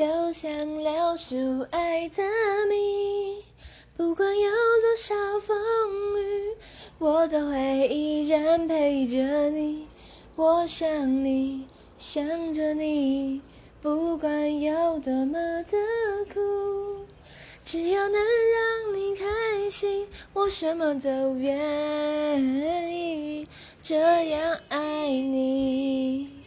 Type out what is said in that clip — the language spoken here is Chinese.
就像柳树爱大米，不管有多少风雨，我都会依然陪着你。我想你，想着你，不管有多么的苦，只要能让你开心，我什么都愿意。这样爱你。